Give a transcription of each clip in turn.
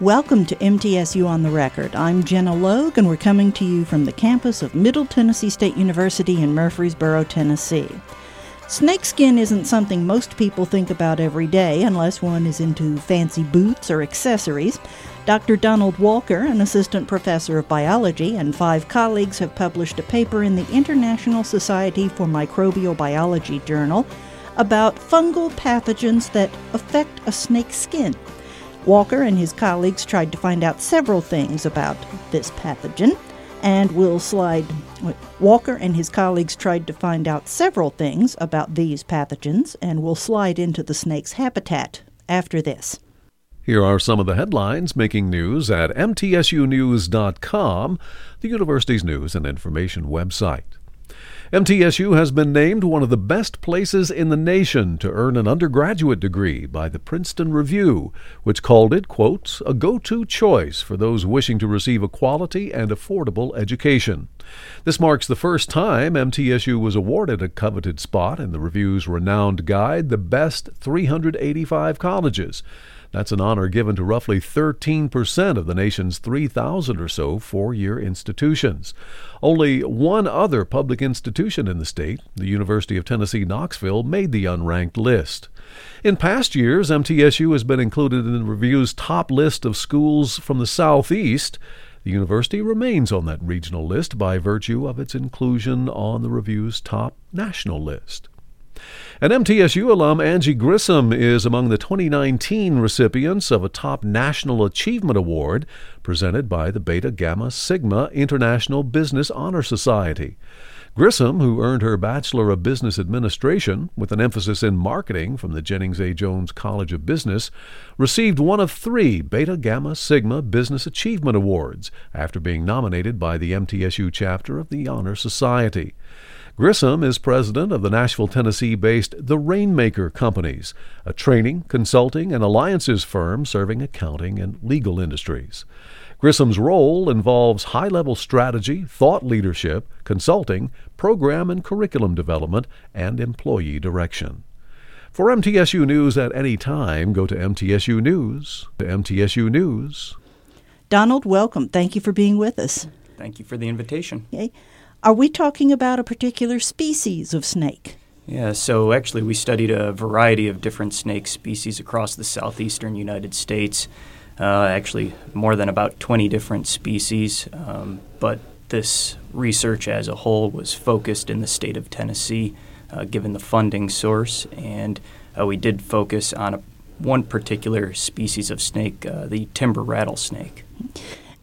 Welcome to MTSU on the Record. I'm Gina Logue, and we're coming to you from the campus of Middle Tennessee State University in Murfreesboro, Tennessee. Snakeskin isn't something most people think about every day unless one is into fancy boots or accessories. Dr. Donald Walker, an assistant professor of biology, and five colleagues have published a paper in the International Society for Microbial Biology journal about fungal pathogens that affect a snake's skin. Walker and his colleagues tried to find out several things about this pathogen, and will slide. Walker and his colleagues tried to find out several things about these pathogens, and will slide into the snake's habitat after this. Here are some of the headlines making news at mtsunews.com, the university's news and information website. MTSU has been named one of the best places in the nation to earn an undergraduate degree by the Princeton Review, which called it, quote, a go to choice for those wishing to receive a quality and affordable education. This marks the first time MTSU was awarded a coveted spot in the Review's renowned guide, The Best 385 Colleges. That's an honor given to roughly 13% of the nation's 3,000 or so four year institutions. Only one other public institution in the state, the University of Tennessee Knoxville, made the unranked list. In past years, MTSU has been included in the review's top list of schools from the Southeast. The university remains on that regional list by virtue of its inclusion on the review's top national list. An MTSU alum, Angie Grissom, is among the 2019 recipients of a Top National Achievement Award presented by the Beta Gamma Sigma International Business Honor Society. Grissom, who earned her Bachelor of Business Administration with an emphasis in marketing from the Jennings A. Jones College of Business, received one of three Beta Gamma Sigma Business Achievement Awards after being nominated by the MTSU chapter of the Honor Society. Grissom is president of the Nashville, Tennessee based The Rainmaker Companies, a training, consulting, and alliances firm serving accounting and legal industries. Grissom's role involves high level strategy, thought leadership, consulting, program and curriculum development, and employee direction. For MTSU News at any time, go to MTSU News. To MTSU News. Donald, welcome. Thank you for being with us. Thank you for the invitation. Okay. Are we talking about a particular species of snake? Yeah, so actually, we studied a variety of different snake species across the southeastern United States. Uh, actually, more than about 20 different species, um, but this research as a whole was focused in the state of Tennessee, uh, given the funding source, and uh, we did focus on a, one particular species of snake, uh, the timber rattlesnake.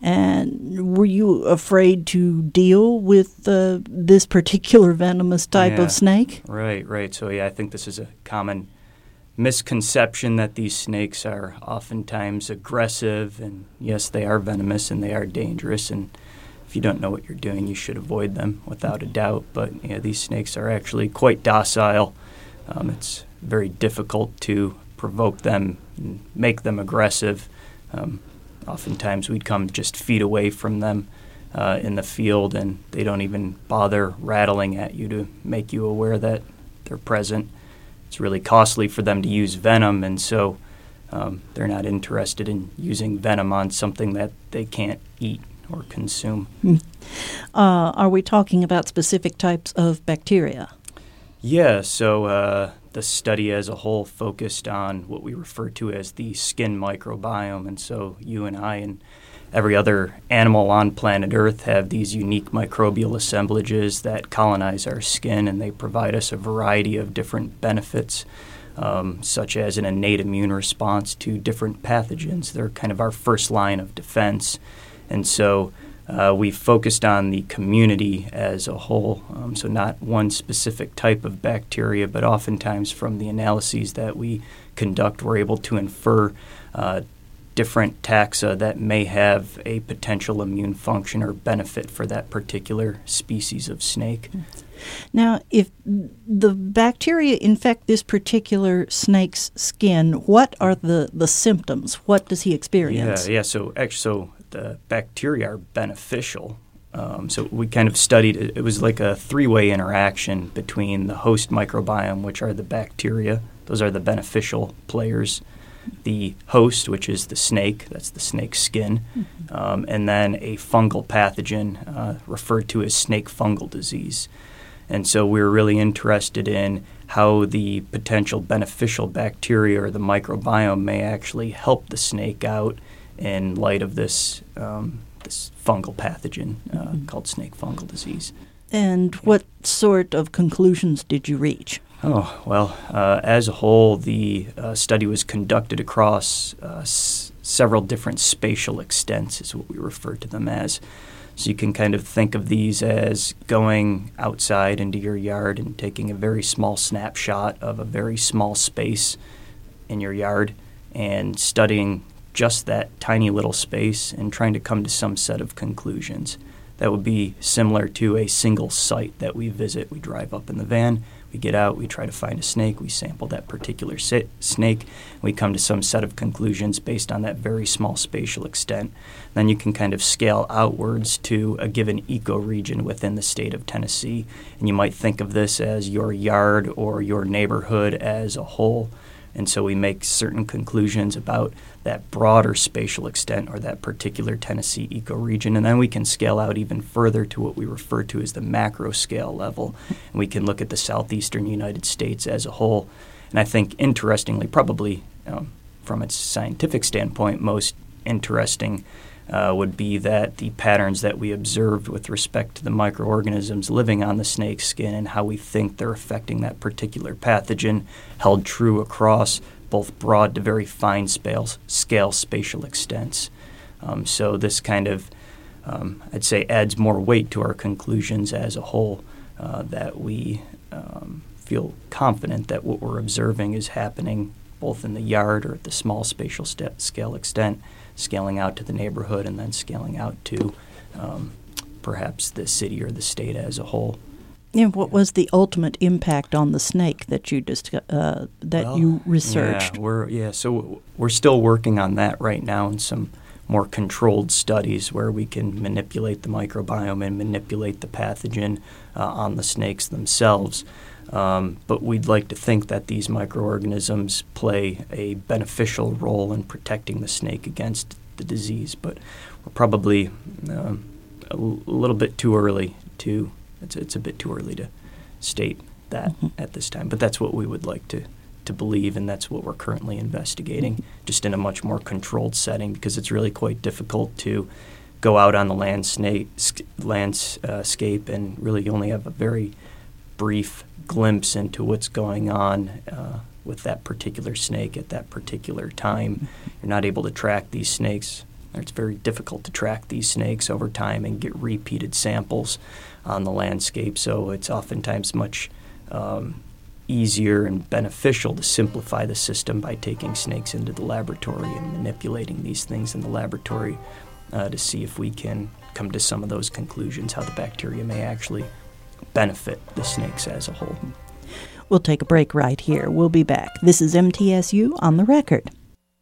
And were you afraid to deal with uh, this particular venomous type yeah, of snake? Right, right. So, yeah, I think this is a common misconception that these snakes are oftentimes aggressive. And yes, they are venomous and they are dangerous. And if you don't know what you're doing, you should avoid them without a doubt. But yeah, these snakes are actually quite docile. Um, it's very difficult to provoke them and make them aggressive. Um, Oftentimes, we'd come just feet away from them uh, in the field, and they don't even bother rattling at you to make you aware that they're present. It's really costly for them to use venom, and so um, they're not interested in using venom on something that they can't eat or consume. Hmm. Uh, are we talking about specific types of bacteria? Yeah, so uh, the study as a whole focused on what we refer to as the skin microbiome. And so you and I and every other animal on planet Earth have these unique microbial assemblages that colonize our skin and they provide us a variety of different benefits. Um, such as an innate immune response to different pathogens. They're kind of our first line of defense. And so uh, we focused on the community as a whole, um, so not one specific type of bacteria, but oftentimes from the analyses that we conduct, we're able to infer uh, different taxa that may have a potential immune function or benefit for that particular species of snake. Now, if the bacteria infect this particular snake's skin, what are the, the symptoms? What does he experience? Yeah, yeah. So, so the bacteria are beneficial. Um, so we kind of studied it. It was like a three-way interaction between the host microbiome, which are the bacteria; those are the beneficial players. the host, which is the snake, that's the snake's skin, mm-hmm. um, and then a fungal pathogen uh, referred to as snake fungal disease. And so we we're really interested in how the potential beneficial bacteria or the microbiome may actually help the snake out in light of this um, this fungal pathogen uh, mm-hmm. called snake fungal disease. And what sort of conclusions did you reach? Oh, well, uh, as a whole, the uh, study was conducted across uh, s- several different spatial extents, is what we refer to them as. So you can kind of think of these as going outside into your yard and taking a very small snapshot of a very small space in your yard and studying just that tiny little space and trying to come to some set of conclusions. That would be similar to a single site that we visit. We drive up in the van, we get out, we try to find a snake, we sample that particular si- snake, we come to some set of conclusions based on that very small spatial extent. Then you can kind of scale outwards to a given ecoregion within the state of Tennessee. And you might think of this as your yard or your neighborhood as a whole. And so we make certain conclusions about that broader spatial extent or that particular Tennessee ecoregion. And then we can scale out even further to what we refer to as the macro scale level. And we can look at the southeastern United States as a whole. And I think, interestingly, probably um, from its scientific standpoint, most interesting uh, would be that the patterns that we observed with respect to the microorganisms living on the snake skin and how we think they're affecting that particular pathogen held true across both broad to very fine scale, scale spatial extents. Um, so this kind of, um, I'd say, adds more weight to our conclusions as a whole uh, that we um, feel confident that what we're observing is happening both in the yard or at the small spatial st- scale extent scaling out to the neighborhood, and then scaling out to um, perhaps the city or the state as a whole. And what was the ultimate impact on the snake that you just uh, that well, you researched? Yeah, we're yeah, so we're still working on that right now in some more controlled studies where we can manipulate the microbiome and manipulate the pathogen uh, on the snakes themselves. Um, but we'd like to think that these microorganisms play a beneficial role in protecting the snake against the disease. But we're probably um, a l- little bit too early to, it's, it's a bit too early to state that mm-hmm. at this time. But that's what we would like to, to believe, and that's what we're currently investigating, just in a much more controlled setting because it's really quite difficult to go out on the landscape, landscape and really only have a very brief glimpse into what's going on uh, with that particular snake at that particular time. You're not able to track these snakes. It's very difficult to track these snakes over time and get repeated samples on the landscape. So it's oftentimes much um, easier and beneficial to simplify the system by taking snakes into the laboratory and manipulating these things in the laboratory uh, to see if we can come to some of those conclusions, how the bacteria may actually benefit the snakes as a whole. We'll take a break right here. We'll be back. This is MTSU on the record.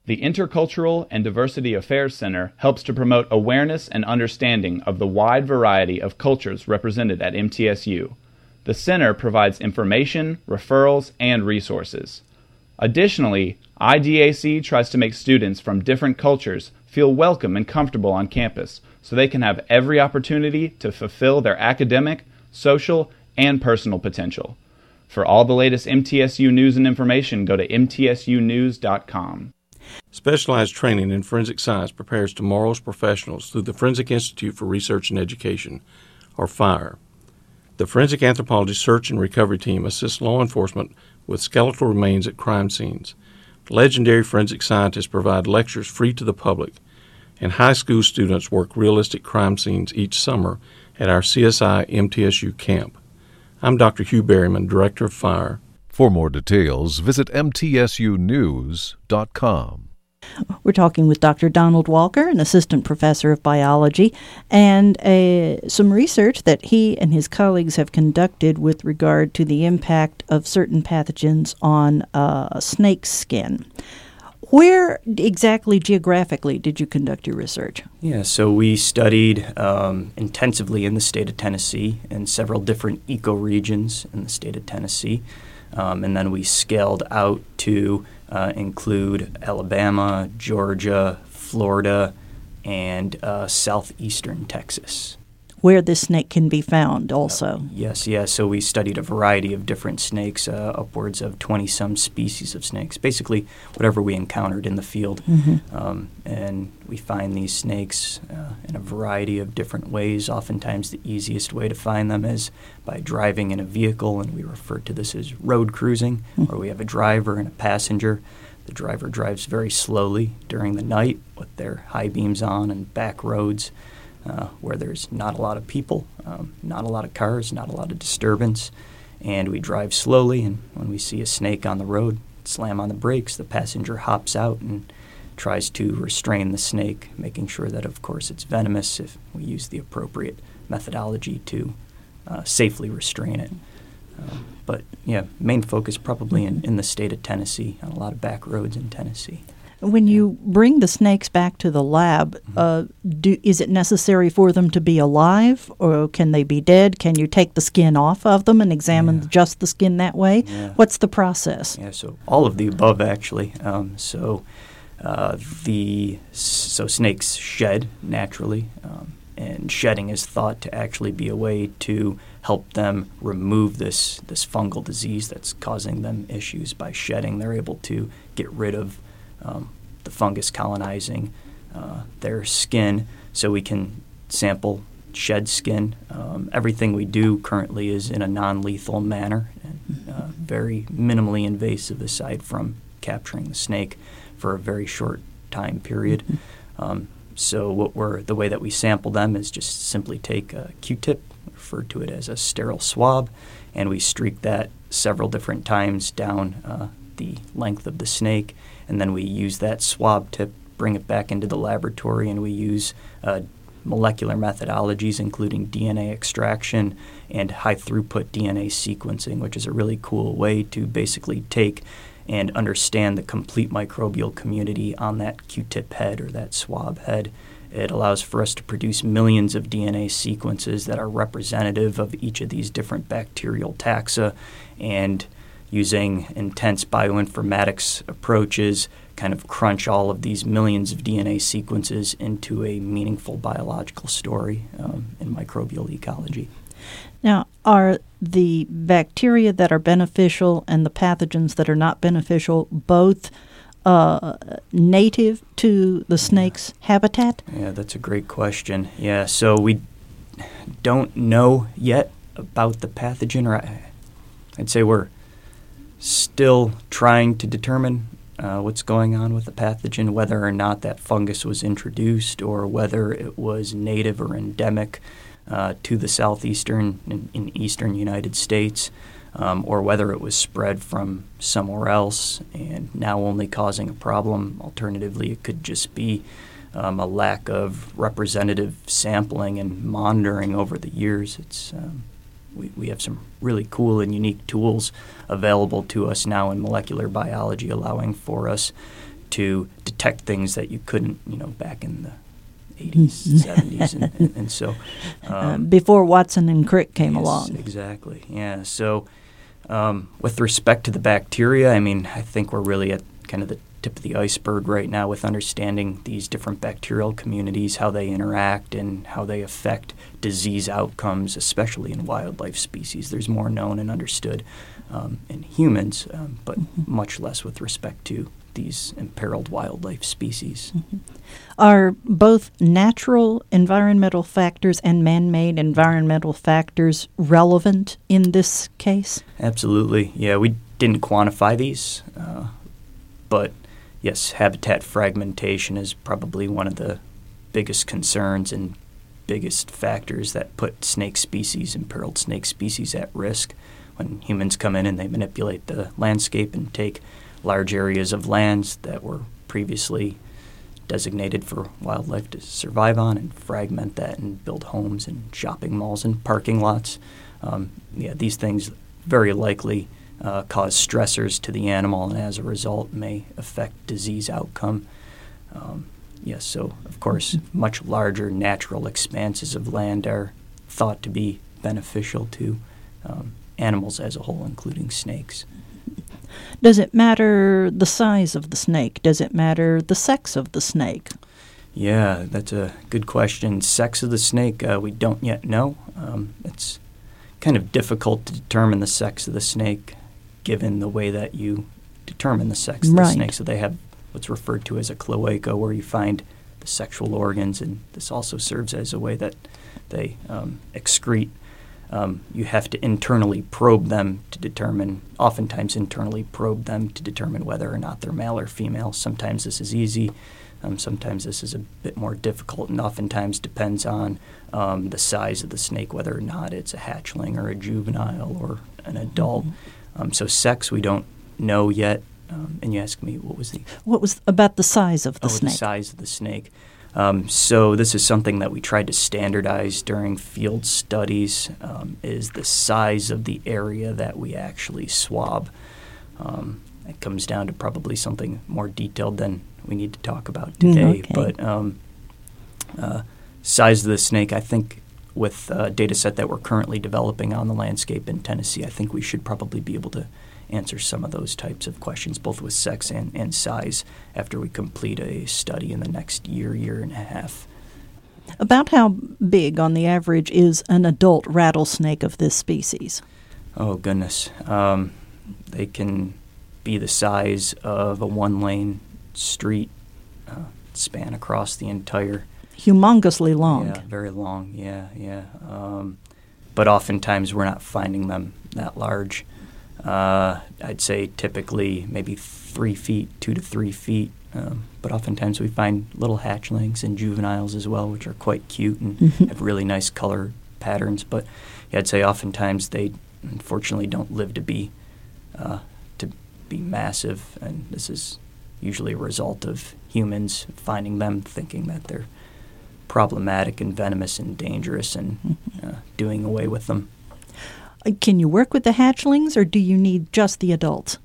The Intercultural and Diversity Affairs Center helps to promote awareness and understanding of the wide variety of cultures represented at MTSU. The center provides information, referrals, and resources. Additionally, IDAC tries to make students from different cultures feel welcome and comfortable on campus so they can have every opportunity to fulfill their academic, social, and personal potential. For all the latest MTSU news and information, go to mtsunews.com. Specialized training in forensic science prepares tomorrow's professionals through the Forensic Institute for Research and Education, or FIRE. The Forensic Anthropology Search and Recovery Team assists law enforcement with skeletal remains at crime scenes. Legendary forensic scientists provide lectures free to the public, and high school students work realistic crime scenes each summer at our CSI MTSU camp. I'm Dr. Hugh Berryman, Director of Fire. For more details, visit mtsunews.com. We're talking with Dr. Donald Walker, an assistant professor of biology, and uh, some research that he and his colleagues have conducted with regard to the impact of certain pathogens on uh, snake skin. Where exactly geographically did you conduct your research? Yeah, so we studied um, intensively in the state of Tennessee and several different ecoregions in the state of Tennessee. Um, and then we scaled out to uh, include Alabama, Georgia, Florida, and uh, southeastern Texas where this snake can be found also. Yes, yes. So we studied a variety of different snakes, uh, upwards of 20 some species of snakes, basically whatever we encountered in the field. Mm-hmm. Um, and we find these snakes uh, in a variety of different ways. Oftentimes, the easiest way to find them is by driving in a vehicle, and we refer to this as road cruising, mm-hmm. where we have a driver and a passenger. The driver drives very slowly during the night with their high beams on and back roads uh, where there's not a lot of people, um, not a lot of cars, not a lot of disturbance, and we drive slowly. And when we see a snake on the road, slam on the brakes, the passenger hops out and tries to restrain the snake, making sure that, of course, it's venomous if we use the appropriate methodology to uh, safely restrain it. Um, but yeah, main focus probably in, in the state of Tennessee, on a lot of back roads in Tennessee. When you bring the snakes back to the lab, mm-hmm. uh, do, is it necessary for them to be alive or can they be dead? Can you take the skin off of them and examine yeah. just the skin that way? Yeah. What's the process? Yeah, so all of the above actually. Um, so uh, the so snakes shed naturally, um, and shedding is thought to actually be a way to help them remove this this fungal disease that's causing them issues. By shedding, they're able to get rid of um, the fungus colonizing uh, their skin, so we can sample shed skin. Um, everything we do currently is in a non-lethal manner, and, uh, very minimally invasive, aside from capturing the snake for a very short time period. Mm-hmm. Um, so what we're the way that we sample them is just simply take a Q-tip, refer to it as a sterile swab, and we streak that several different times down uh, the length of the snake and then we use that swab to bring it back into the laboratory, and we use uh, molecular methodologies, including DNA extraction and high throughput DNA sequencing, which is a really cool way to basically take and understand the complete microbial community on that Q tip head or that swab head. It allows for us to produce millions of DNA sequences that are representative of each of these different bacterial taxa and using intense bioinformatics approaches, kind of crunch all of these millions of DNA sequences into a meaningful biological story um, in microbial ecology. Now, are the bacteria that are beneficial and the pathogens that are not beneficial both uh, native to the snake's habitat? Yeah, that's a great question. Yeah, so we don't know yet about the pathogen, or I'd say we're still trying to determine uh, what's going on with the pathogen, whether or not that fungus was introduced or whether it was native or endemic uh, to the southeastern and, in eastern United States, um, or whether it was spread from somewhere else and now only causing a problem. Alternatively, it could just be um, a lack of representative sampling and monitoring over the years. It's um, we, we have some really cool and unique tools available to us now in molecular biology, allowing for us to detect things that you couldn't, you know, back in the 80s, 70s, and, and, and, so uh, um, before Watson and Crick came yes, along. Exactly. Yeah. So, um, with respect to the bacteria, I mean, I think we're really at kind of the tip of the iceberg right now with understanding these different bacterial communities, how they interact, and how they affect disease outcomes, especially in wildlife species. There's more known and understood um, in humans, um, but mm-hmm. much less with respect to these imperiled wildlife species. Mm-hmm. Are both natural environmental factors and man made environmental factors relevant in this case? Absolutely. Yeah, we didn't quantify these, uh, but yes, habitat fragmentation is probably one of the biggest concerns and biggest factors that put snake species, imperiled snake species, at risk when humans come in and they manipulate the landscape and take large areas of lands that were previously designated for wildlife to survive on and fragment that and build homes and shopping malls and parking lots. Um, yeah, these things very likely uh, cause stressors to the animal and as a result may affect disease outcome. Um, yes, so of course, much larger natural expanses of land are thought to be beneficial to um, animals as a whole, including snakes. Does it matter the size of the snake? Does it matter the sex of the snake? Yeah, that's a good question. Sex of the snake, uh, we don't yet know. Um, it's kind of difficult to determine the sex of the snake given the way that you determine the sex of Right. the snake. So they have what's referred to as a cloaca where you find the sexual organs, and this also serves as a way that they um, excrete. Um, you have to internally probe them to determine, oftentimes internally probe them to determine whether or not they're male or female. Sometimes this is easy, um, sometimes this is a bit more difficult, and oftentimes depends on um, the size of the snake, whether or not it's a hatchling or a juvenile or an adult. Um, so sex we don't know yet. Um, and you ask me what was the What was about the size of the oh, snake? the size of the snake. Um, so this is something that we tried to standardize during field studies. Um, is the size of the area that we actually swab. Um, it comes down to probably something more detailed than we need to talk about Mm, today. okay. But um, uh, size of the snake, I think, with a data set that we're currently developing on the landscape in Tennessee, I think we should probably be able to answer some of those types of questions, both with sex and, and size, after we complete a study in the next year, year and a half. About how big, on the average, is an adult rattlesnake of this species? Oh, goodness. Um, they can be the size of a one lane street, uh, span across the entire Humongously long. Yeah, very long. Yeah, yeah. Um, but oftentimes we're not finding them that large. Uh, I'd say typically maybe three feet, two to three feet. Um, but oftentimes we find little hatchlings and juveniles as well, which are quite cute and Mhm. have really nice color patterns. But yeah, I'd say oftentimes they unfortunately don't live to be uh, to be massive, and this is usually a result of humans finding them, thinking that they're problematic and venomous and dangerous, and uh, doing away with them. Uh, Can you work with the hatchlings, or do you need just the adults?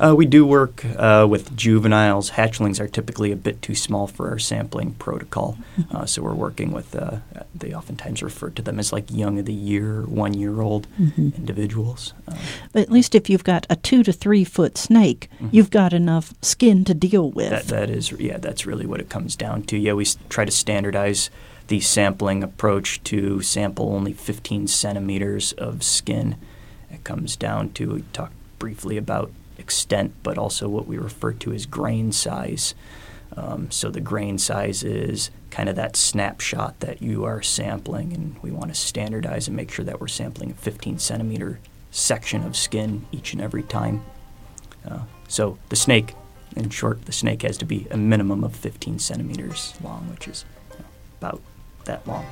Uh, we do work uh, with juveniles. Hatchlings are typically a bit too small for our sampling protocol, uh, so we're working with. Uh, they oftentimes refer to them as like young of the year, one year old individuals. Uh, But at least if you've got a two to three foot snake, you've got enough skin to deal with. That that is yeah, that's really what it comes down to. Yeah, we try to standardize the sampling approach to sample only 15 centimeters of skin. It comes down to we talked briefly about extent, but also what we refer to as grain size. Um, so the grain size is kind of that snapshot that you are sampling, and we want to standardize and make sure that we're sampling a 15 centimeter section of skin each and every time. Uh, so the snake, in short, the snake has to be a minimum of 15 centimeters long, which is about that long.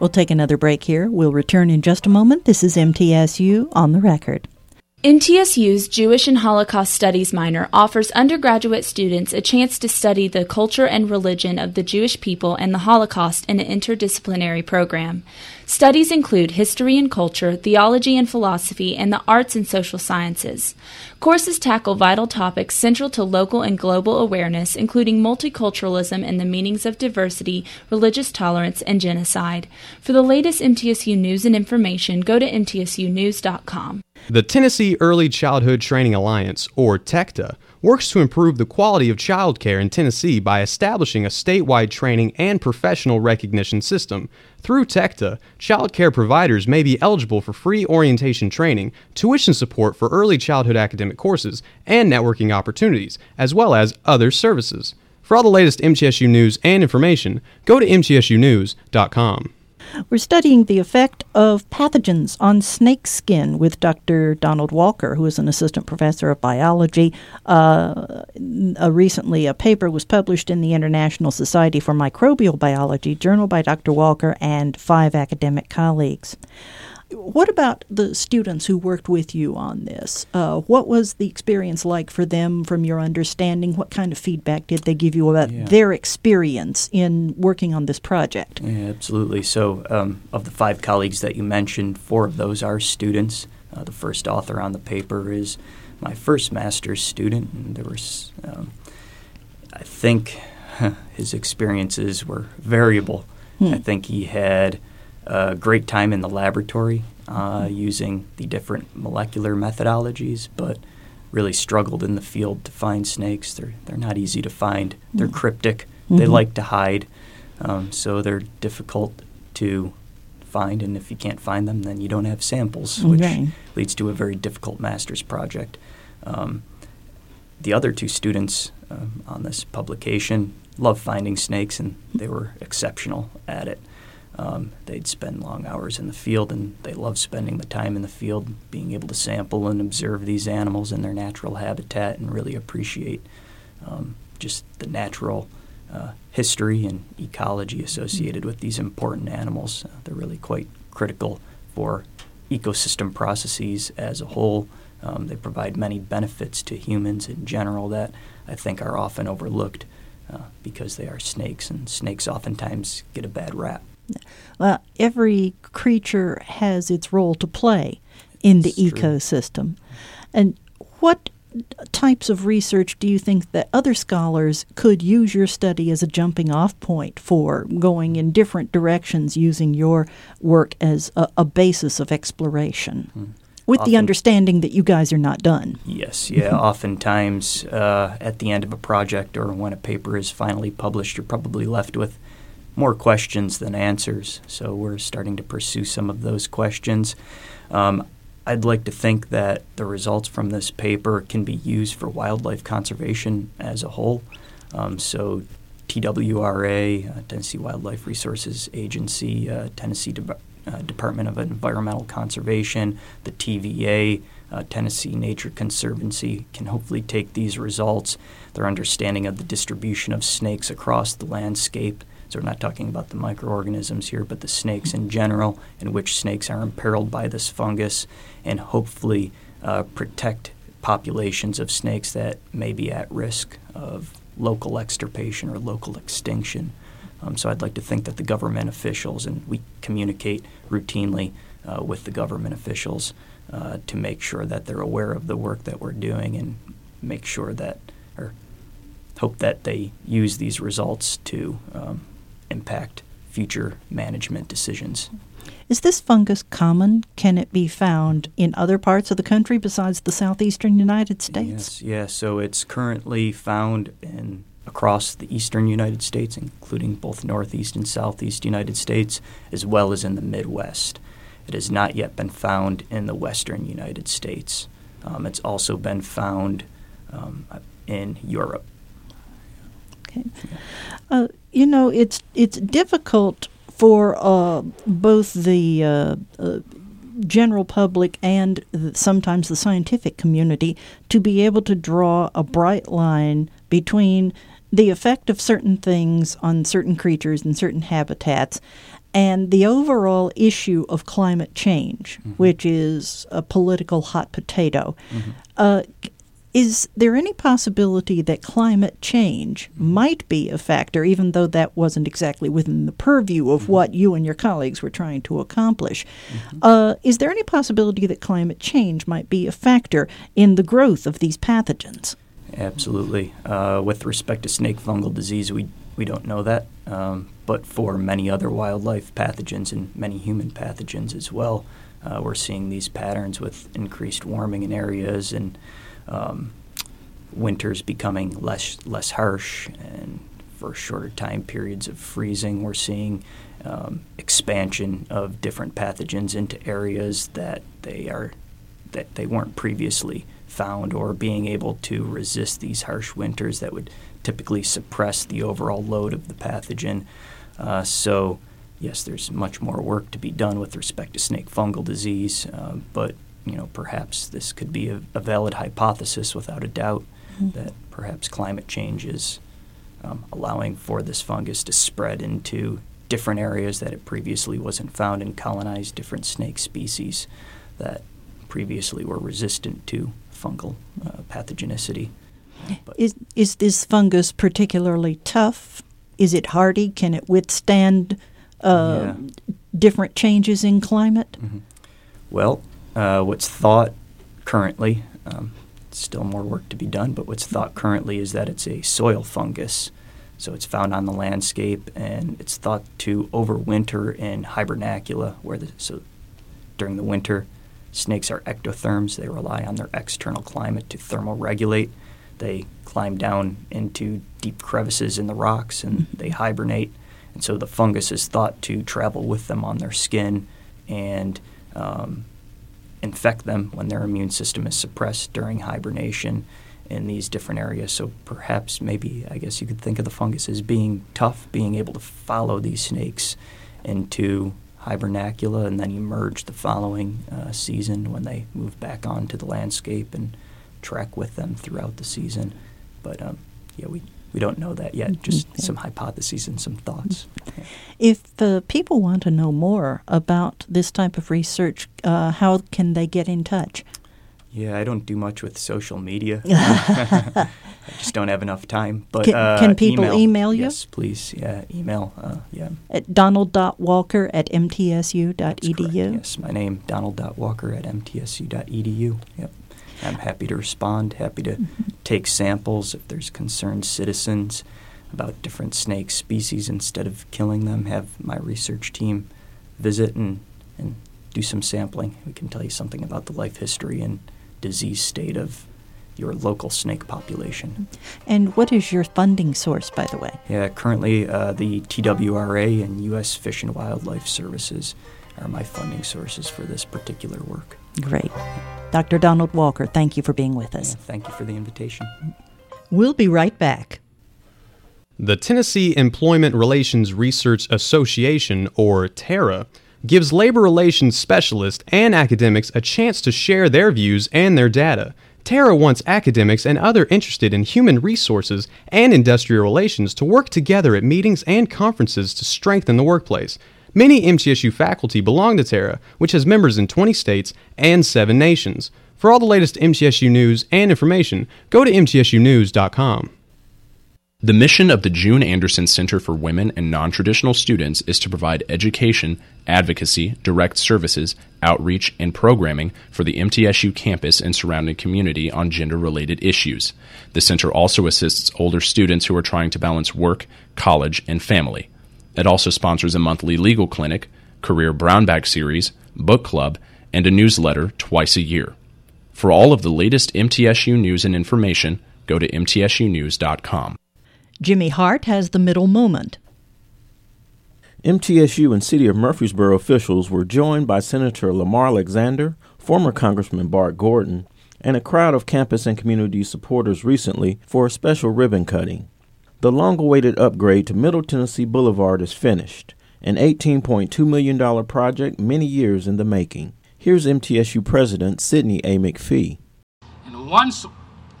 We'll take another break here. We'll return in just a moment. This is MTSU on the record. MTSU's Jewish and Holocaust Studies minor offers undergraduate students a chance to study the culture and religion of the Jewish people and the Holocaust in an interdisciplinary program. Studies include history and culture, theology and philosophy, and the arts and social sciences. Courses tackle vital topics central to local and global awareness, including multiculturalism and the meanings of diversity, religious tolerance, and genocide. For the latest MTSU news and information, go to mtsunews.com. The Tennessee Early Childhood Training Alliance, or TECTA, works to improve the quality of child care in Tennessee by establishing a statewide training and professional recognition system. Through TECTA, child care providers may be eligible for free orientation training, tuition support for early childhood academic courses, and networking opportunities, as well as other services. For all the latest MTSU news and information, go to mtsunews.com. We're studying the effect of pathogens on snake skin with Dr. Donald Walker, who is an assistant professor of biology. Uh, recently, a paper was published in the International Society for Microbial Biology, journal by Dr. Walker and five academic colleagues. What about the students who worked with you on this? Uh, what was the experience like for them from your understanding? What kind of feedback did they give you about Yeah. their experience in working on this project? Yeah, absolutely. So, um, of the five colleagues that you mentioned, four of those are students. Uh, the first author on the paper is my first master's student, and there was, um, I think, his experiences were variable. I think he had a great time in the laboratory uh, using the different molecular methodologies, but really struggled in the field to find snakes. They're they're not easy to find. They're Mm. cryptic. They Mhm. like to hide, um, so they're difficult to find. And if you can't find them, then you don't have samples, which Right. leads to a very difficult master's project. Um, the other two students um, on this publication love finding snakes, and they were exceptional at it. Um, they'd spend long hours in the field, and they love spending the time in the field, being able to sample and observe these animals in their natural habitat, and really appreciate um, just the natural uh, history and ecology associated with these important animals. Uh, they're really quite critical for ecosystem processes as a whole. Um, they provide many benefits to humans in general that I think are often overlooked uh, because they are snakes, and snakes oftentimes get a bad rap. Well, every creature has its role to play in the It's true. ecosystem. And what types of research do you think that other scholars could use your study as a jumping off point for going in different directions using your work as a, a basis of exploration? With the understanding that you guys are not done. Yes, yeah. oftentimes, uh, at the end of a project or when a paper is finally published, you're probably left with more questions than answers. So we're starting to pursue some of those questions. Um, I'd like to think that the results from this paper can be used for wildlife conservation as a whole. Um, so TWRA, uh, Tennessee Wildlife Resources Agency, uh, Tennessee De- uh, Department of Environmental Conservation, the TVA, uh, Tennessee Nature Conservancy can hopefully take these results, their understanding of the distribution of snakes across the landscape. So we're not talking about the microorganisms here, but the snakes in general, and which snakes are imperiled by this fungus, and hopefully uh, protect populations of snakes that may be at risk of local extirpation or local extinction. Um, so I'd like to think that the government officials, and we communicate routinely uh, with the government officials uh, to make sure that they're aware of the work that we're doing and make sure that, or hope that they use these results to um, impact future management decisions. Is this fungus common? Can it be found in other parts of the country besides the southeastern United States? Yes, yeah. So it's currently found in across the eastern United States, including both northeast and southeast United States, as well as in the Midwest. It has not yet been found in the western United States. Um, it's also been found um, in Europe. Okay. Uh, you know, it's it's difficult for uh, both the uh, uh, general public and sometimes the scientific community to be able to draw a bright line between the effect of certain things on certain creatures and certain habitats and the overall issue of climate change, which is a political hot potato. Uh, is there any possibility that climate change might be a factor, even though that wasn't exactly within the purview of what you and your colleagues were trying to accomplish? Uh, is there any possibility that climate change might be a factor in the growth of these pathogens? Absolutely. Uh, with respect to snake fungal disease, we, we don't know that. Um, but for many other wildlife pathogens and many human pathogens as well, uh, we're seeing these patterns with increased warming in areas and um, winters becoming less less harsh and for shorter time periods of freezing. We're seeing um, expansion of different pathogens into areas that they are that they weren't previously found or being able to resist these harsh winters that would typically suppress the overall load of the pathogen. Uh, so, yes, there's much more work to be done with respect to snake fungal disease, uh, but you know perhaps this could be a, a valid hypothesis without a doubt that perhaps climate change is um, allowing for this fungus to spread into different areas that it previously wasn't found and colonize different snake species that previously were resistant to fungal uh, pathogenicity. But Is is this fungus particularly tough? Is it hardy? Can it withstand uh, different changes in climate? Well, uh, what's thought currently, um, still more work to be done, but what's thought currently is that it's a soil fungus. So it's found on the landscape, and it's thought to overwinter in hibernacula, where the, so during the winter, snakes are ectotherms. They rely on their external climate to thermoregulate. They climb down into deep crevices in the rocks and mm-hmm. they hibernate. And so the fungus is thought to travel with them on their skin and um, infect them when their immune system is suppressed during hibernation in these different areas. So perhaps, maybe, I guess you could think of the fungus as being tough, being able to follow these snakes into hibernacula and then emerge the following uh, season when they move back onto the landscape and track with them throughout the season. But um, yeah, we we don't know that yet. Just mm-hmm. some hypotheses and some thoughts. If uh, people want to know more about this type of research, uh, how can they get in touch? Yeah, I don't do much with social media. I just don't have enough time. But can, uh, can people email, email, you? Yes, please. Yeah, email. Uh, yeah. At donald.walker at mtsu.edu. Yes, my name donald.walker at mtsu.edu. Yep. I'm happy to respond. Happy to mm-hmm. take samples if there's concerned citizens about different snake species. Instead of killing them, have my research team visit and and do some sampling. We can tell you something about the life history and disease state of your local snake population. And what is your funding source, by the way? Yeah, currently uh, the TWRA and U.S. Fish and Wildlife Services are my funding sources for this particular work. Great. Dr. Donald Walker, thank you for being with us. Yeah, thank you for the invitation. We'll be right back. The Tennessee Employment Relations Research Association, or TERRA, gives labor relations specialists and academics a chance to share their views and their data. TERRA wants academics and other interested in human resources and industrial relations to work together at meetings and conferences to strengthen the workplace. Many MTSU faculty belong to TERRA, which has members in 20 states and 7 nations. For all the latest MTSU news and information, go to mtsunews.com. The mission of the June Anderson Center for Women and Non-Traditional Students is to provide education, advocacy, direct services, outreach, and programming for the MTSU campus and surrounding community on gender-related issues. The center also assists older students who are trying to balance work, college, and family. It also sponsors a monthly legal clinic, career brownback series, book club, and a newsletter twice a year. For all of the latest MTSU news and information, go to mtsunews.com. Jimmy Hart has the middle moment. MTSU and City of Murfreesboro officials were joined by Senator Lamar Alexander, former Congressman Bart Gordon, and a crowd of campus and community supporters recently for a special ribbon cutting. The long awaited upgrade to Middle Tennessee Boulevard is finished, an $18.2 million project many years in the making. Here's MTSU President Sidney A. McPhee. And once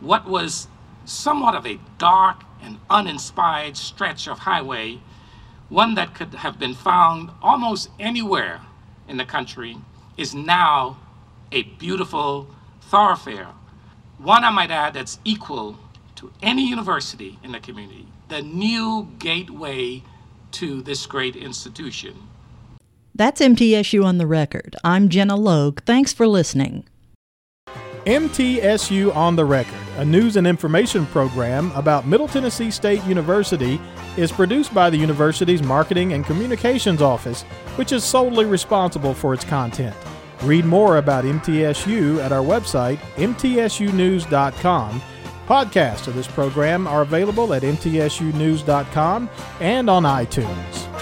what was somewhat of a dark and uninspired stretch of highway, one that could have been found almost anywhere in the country, is now a beautiful thoroughfare. One, I might add, that's equal to any university in the community, the new gateway to this great institution. That's MTSU on the record. I'm Gina Logue. Thanks for listening. MTSU on the Record, a news and information program about Middle Tennessee State University, is produced by the university's Marketing and Communications Office, which is solely responsible for its content. Read more about MTSU at our website, mtsunews.com. Podcasts of this program are available at mtsunews.com and on iTunes.